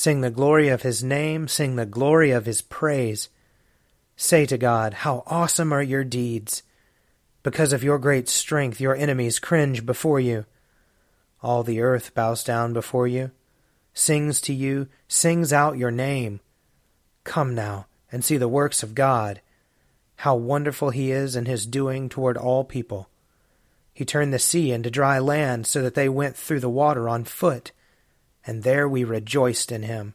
Sing the glory of his name, sing the glory of his praise. Say to God, How awesome are your deeds! Because of your great strength, your enemies cringe before you. All the earth bows down before you, sings to you, sings out your name. Come now and see the works of God, how wonderful he is in his doing toward all people. He turned the sea into dry land so that they went through the water on foot and there we rejoiced in him.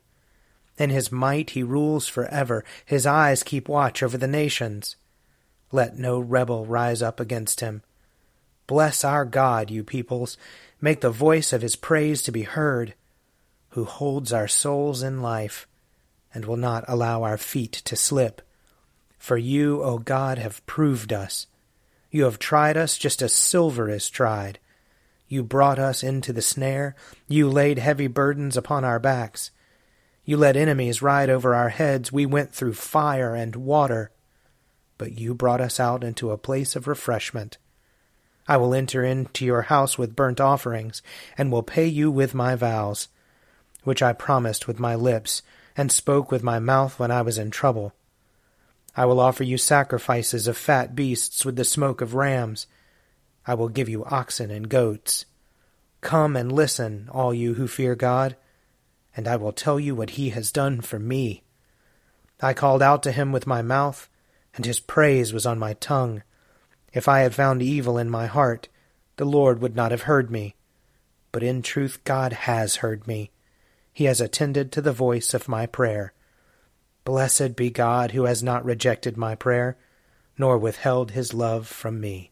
In his might he rules forever, his eyes keep watch over the nations. Let no rebel rise up against him. Bless our God, you peoples, make the voice of his praise to be heard, who holds our souls in life, and will not allow our feet to slip. For you, O God, have proved us. You have tried us just as silver is tried. You brought us into the snare. You laid heavy burdens upon our backs. You let enemies ride over our heads. We went through fire and water. But you brought us out into a place of refreshment. I will enter into your house with burnt offerings, and will pay you with my vows, which I promised with my lips, and spoke with my mouth when I was in trouble. I will offer you sacrifices of fat beasts with the smoke of rams. I will give you oxen and goats. Come and listen, all you who fear God, and I will tell you what he has done for me. I called out to him with my mouth, and his praise was on my tongue. If I had found evil in my heart, the Lord would not have heard me. But in truth, God has heard me. He has attended to the voice of my prayer. Blessed be God who has not rejected my prayer, nor withheld his love from me.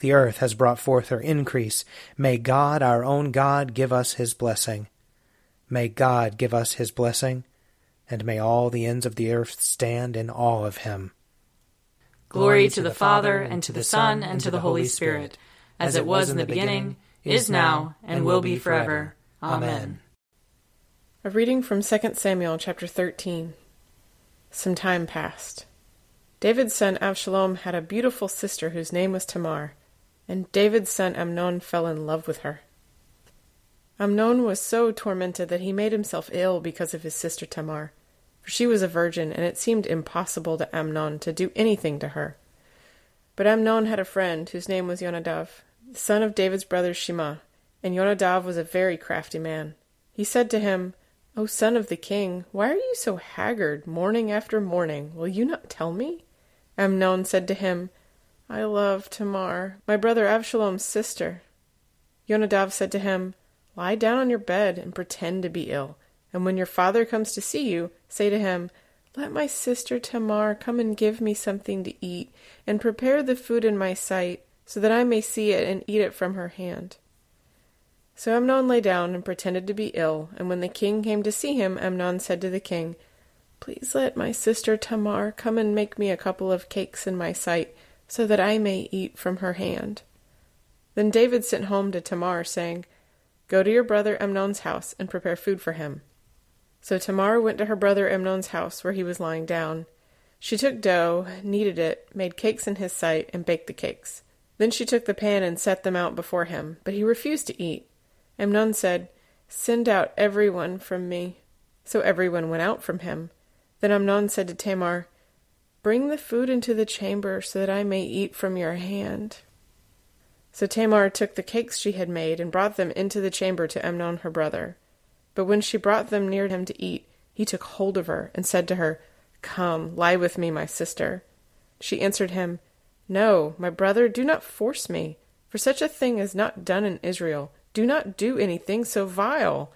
The earth has brought forth her increase. May God, our own God, give us his blessing. May God give us his blessing, and may all the ends of the earth stand in awe of him. Glory to the Father, and to the Son, and to the Holy Spirit, as it was in the beginning, is now, and will be forever. Amen. A reading from 2 Samuel chapter 13. Some time passed. David's son Absalom had a beautiful sister whose name was Tamar and David's son Amnon fell in love with her. Amnon was so tormented that he made himself ill because of his sister Tamar, for she was a virgin, and it seemed impossible to Amnon to do anything to her. But Amnon had a friend whose name was Yonadav, the son of David's brother Shimei, and Yonadav was a very crafty man. He said to him, O son of the king, why are you so haggard morning after morning? Will you not tell me? Amnon said to him, I love Tamar, my brother Avshalom's sister. Yonadav said to him, Lie down on your bed and pretend to be ill. And when your father comes to see you, say to him, Let my sister Tamar come and give me something to eat, and prepare the food in my sight, so that I may see it and eat it from her hand. So Amnon lay down and pretended to be ill, and when the king came to see him, Amnon said to the king, Please let my sister Tamar come and make me a couple of cakes in my sight, so that I may eat from her hand. Then David sent home to Tamar, saying, Go to your brother Amnon's house and prepare food for him. So Tamar went to her brother Amnon's house where he was lying down. She took dough, kneaded it, made cakes in his sight, and baked the cakes. Then she took the pan and set them out before him, but he refused to eat. Amnon said, Send out every one from me. So every one went out from him. Then Amnon said to Tamar, Bring the food into the chamber so that I may eat from your hand. So Tamar took the cakes she had made and brought them into the chamber to Amnon her brother. But when she brought them near him to eat, he took hold of her and said to her, Come, lie with me, my sister. She answered him, No, my brother, do not force me, for such a thing is not done in Israel. Do not do anything so vile.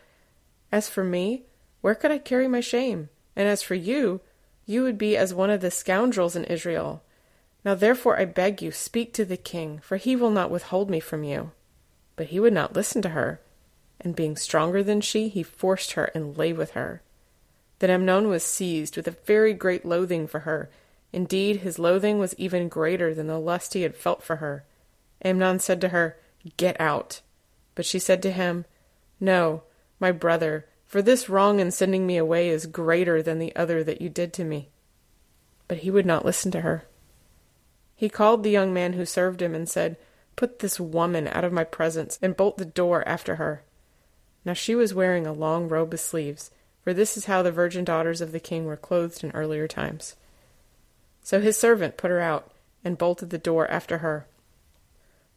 As for me, where could I carry my shame? And as for you, you would be as one of the scoundrels in Israel. Now therefore I beg you, speak to the king, for he will not withhold me from you. But he would not listen to her, and being stronger than she, he forced her and lay with her. Then Amnon was seized with a very great loathing for her. Indeed, his loathing was even greater than the lust he had felt for her. Amnon said to her, Get out. But she said to him, No, my brother, for this wrong in sending me away is greater than the other that you did to me. But he would not listen to her. He called the young man who served him and said, Put this woman out of my presence, and bolt the door after her. Now she was wearing a long robe with sleeves, for this is how the virgin daughters of the king were clothed in earlier times. So his servant put her out, and bolted the door after her.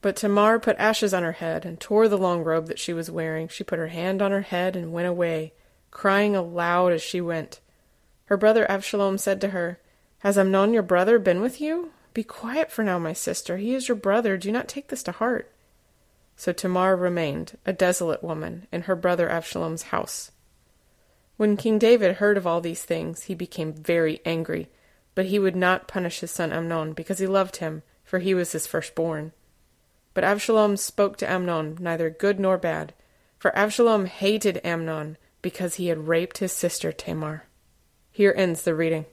But Tamar put ashes on her head, and tore the long robe that she was wearing. She put her hand on her head, and went away, crying aloud as she went. Her brother Avshalom said to her, Has Amnon your brother been with you? Be quiet for now, my sister. He is your brother. Do not take this to heart. So Tamar remained, a desolate woman, in her brother Avshalom's house. When King David heard of all these things, he became very angry, but he would not punish his son Amnon, because he loved him, for he was his firstborn. But Absalom spoke to Amnon neither good nor bad, for Absalom hated Amnon because he had raped his sister Tamar. Here ends the reading.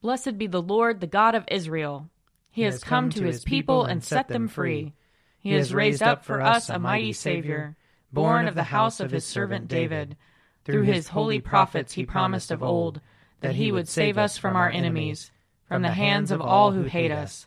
Blessed be the Lord, the God of Israel. He, he has come, come to his people and set them free. He has raised up for us a mighty Savior, born of the house of his servant David. Through his holy prophets he promised of old that he would save us from our enemies, from the hands of all who hate us.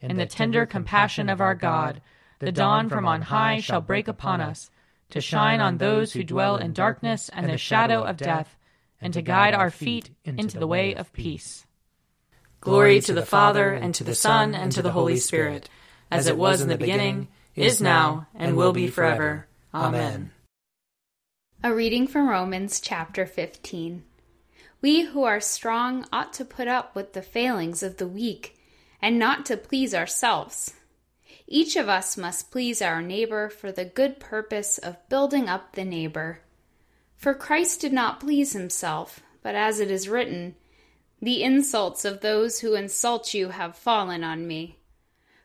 In the tender compassion of our God, the dawn from on high shall break upon us, to shine on those who dwell in darkness and the shadow of death, and to guide our feet into the way of peace. Glory to the Father, and to the Son, and to the Holy Spirit, as it was in the beginning, is now, and will be forever. Amen. A reading from Romans chapter 15. We who are strong ought to put up with the failings of the weak, and not to please ourselves. Each of us must please our neighbor for the good purpose of building up the neighbor. For Christ did not please himself, but as it is written, the insults of those who insult you have fallen on me.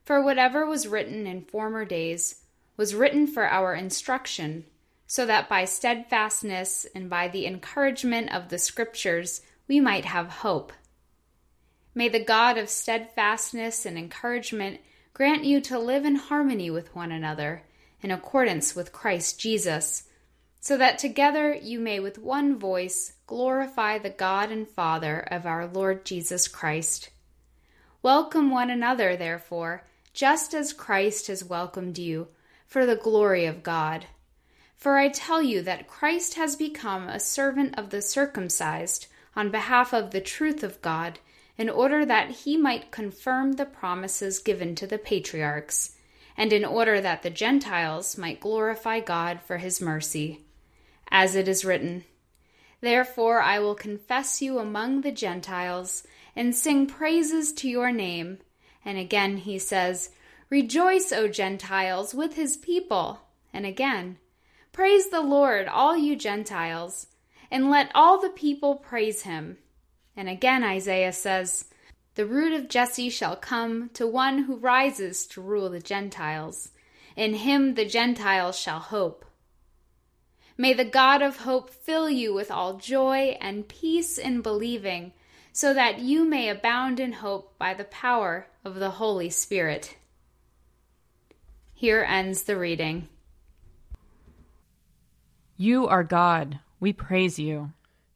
For whatever was written in former days was written for our instruction, so that by steadfastness and by the encouragement of the Scriptures we might have hope. May the God of steadfastness and encouragement grant you to live in harmony with one another, in accordance with Christ Jesus, so that together you may with one voice glorify the God and Father of our Lord Jesus Christ. Welcome one another, therefore, just as Christ has welcomed you, for the glory of God. For I tell you that Christ has become a servant of the circumcised on behalf of the truth of God, in order that he might confirm the promises given to the patriarchs, and in order that the Gentiles might glorify God for his mercy. As it is written, Therefore I will confess you among the Gentiles, and sing praises to your name. And again he says, Rejoice, O Gentiles, with his people. And again, Praise the Lord, all you Gentiles, and let all the people praise him. And again Isaiah says, The root of Jesse shall come to one who rises to rule the Gentiles. In him the Gentiles shall hope. May the God of hope fill you with all joy and peace in believing, so that you may abound in hope by the power of the Holy Spirit. Here ends the reading. You are God, we praise you.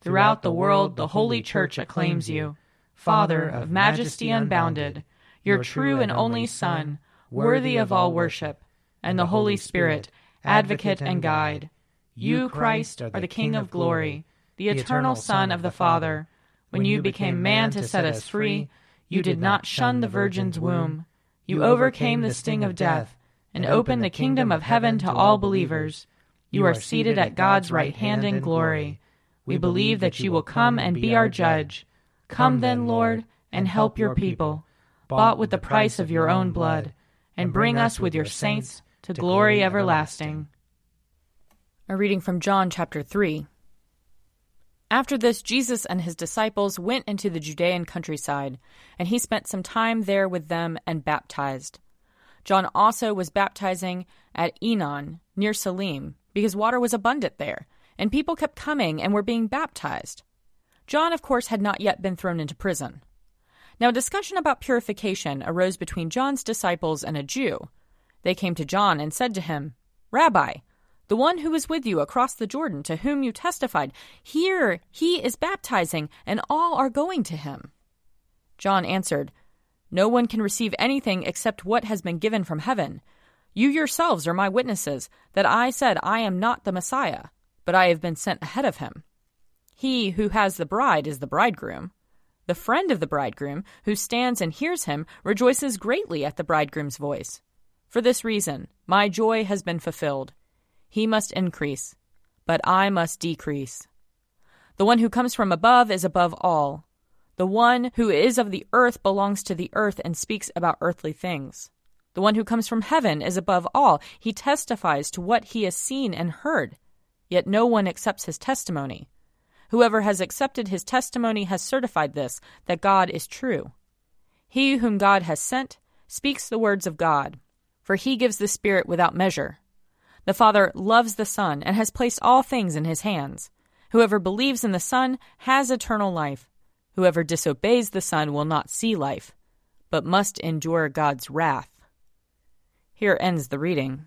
Throughout the world, the Holy Church acclaims you. Father of majesty unbounded, your true and only Son, worthy of all worship, and the Holy Spirit, advocate and guide. You, Christ, are the King of glory, the eternal Son of the Father. When you became man to set us free, you did not shun the Virgin's womb. You overcame the sting of death and opened the kingdom of heaven to all believers. You are seated at God's right hand in glory. We believe that you will come and be our judge. Come then, Lord, and help your people, bought with the price of your own blood, and bring us with your saints to glory everlasting. A reading from John chapter 3. After this, Jesus and his disciples went into the Judean countryside, and he spent some time there with them and baptized. John also was baptizing at Aenon, near Salim, because water was abundant there, and people kept coming and were being baptized. John, of course, had not yet been thrown into prison. Now, a discussion about purification arose between John's disciples and a Jew. They came to John and said to him, Rabbi, the one who was with you across the Jordan, to whom you testified, here he is baptizing, and all are going to him. John answered, No one can receive anything except what has been given from heaven. You yourselves are my witnesses that I said I am not the Messiah, but I have been sent ahead of him. He who has the bride is the bridegroom. The friend of the bridegroom, who stands and hears him, rejoices greatly at the bridegroom's voice. For this reason, my joy has been fulfilled. He must increase, but I must decrease. The one who comes from above is above all. The one who is of the earth belongs to the earth and speaks about earthly things. The one who comes from heaven is above all. He testifies to what he has seen and heard, yet no one accepts his testimony. Whoever has accepted his testimony has certified this, that God is true. He whom God has sent speaks the words of God, for he gives the Spirit without measure. The Father loves the Son and has placed all things in his hands. Whoever believes in the Son has eternal life. Whoever disobeys the Son will not see life, but must endure God's wrath. Here ends the reading.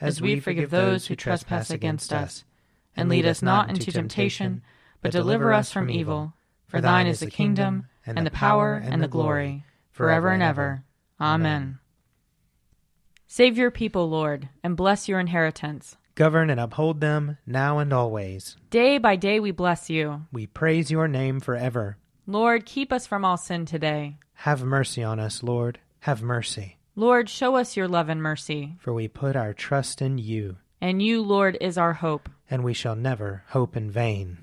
as we forgive those who trespass against us and lead us not into temptation, but deliver us from evil. For thine is the kingdom, and the power, and the glory, forever and ever. Amen. Save your people, Lord, and bless your inheritance. Govern and uphold them now and always. Day by day we bless you. We praise your name forever. Lord, keep us from all sin today. Have mercy on us, Lord. Have mercy. Lord, show us your love and mercy. For we put our trust in you. And you, Lord, is our hope and we shall never hope in vain.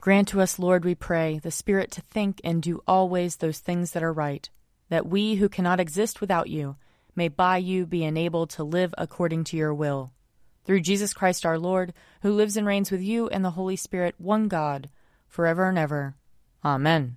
Grant to us, Lord, we pray, the Spirit to think and do always those things that are right, that we who cannot exist without you may by you be enabled to live according to your will. Through Jesus Christ our Lord, who lives and reigns with you and the Holy Spirit, one God, forever and ever. Amen.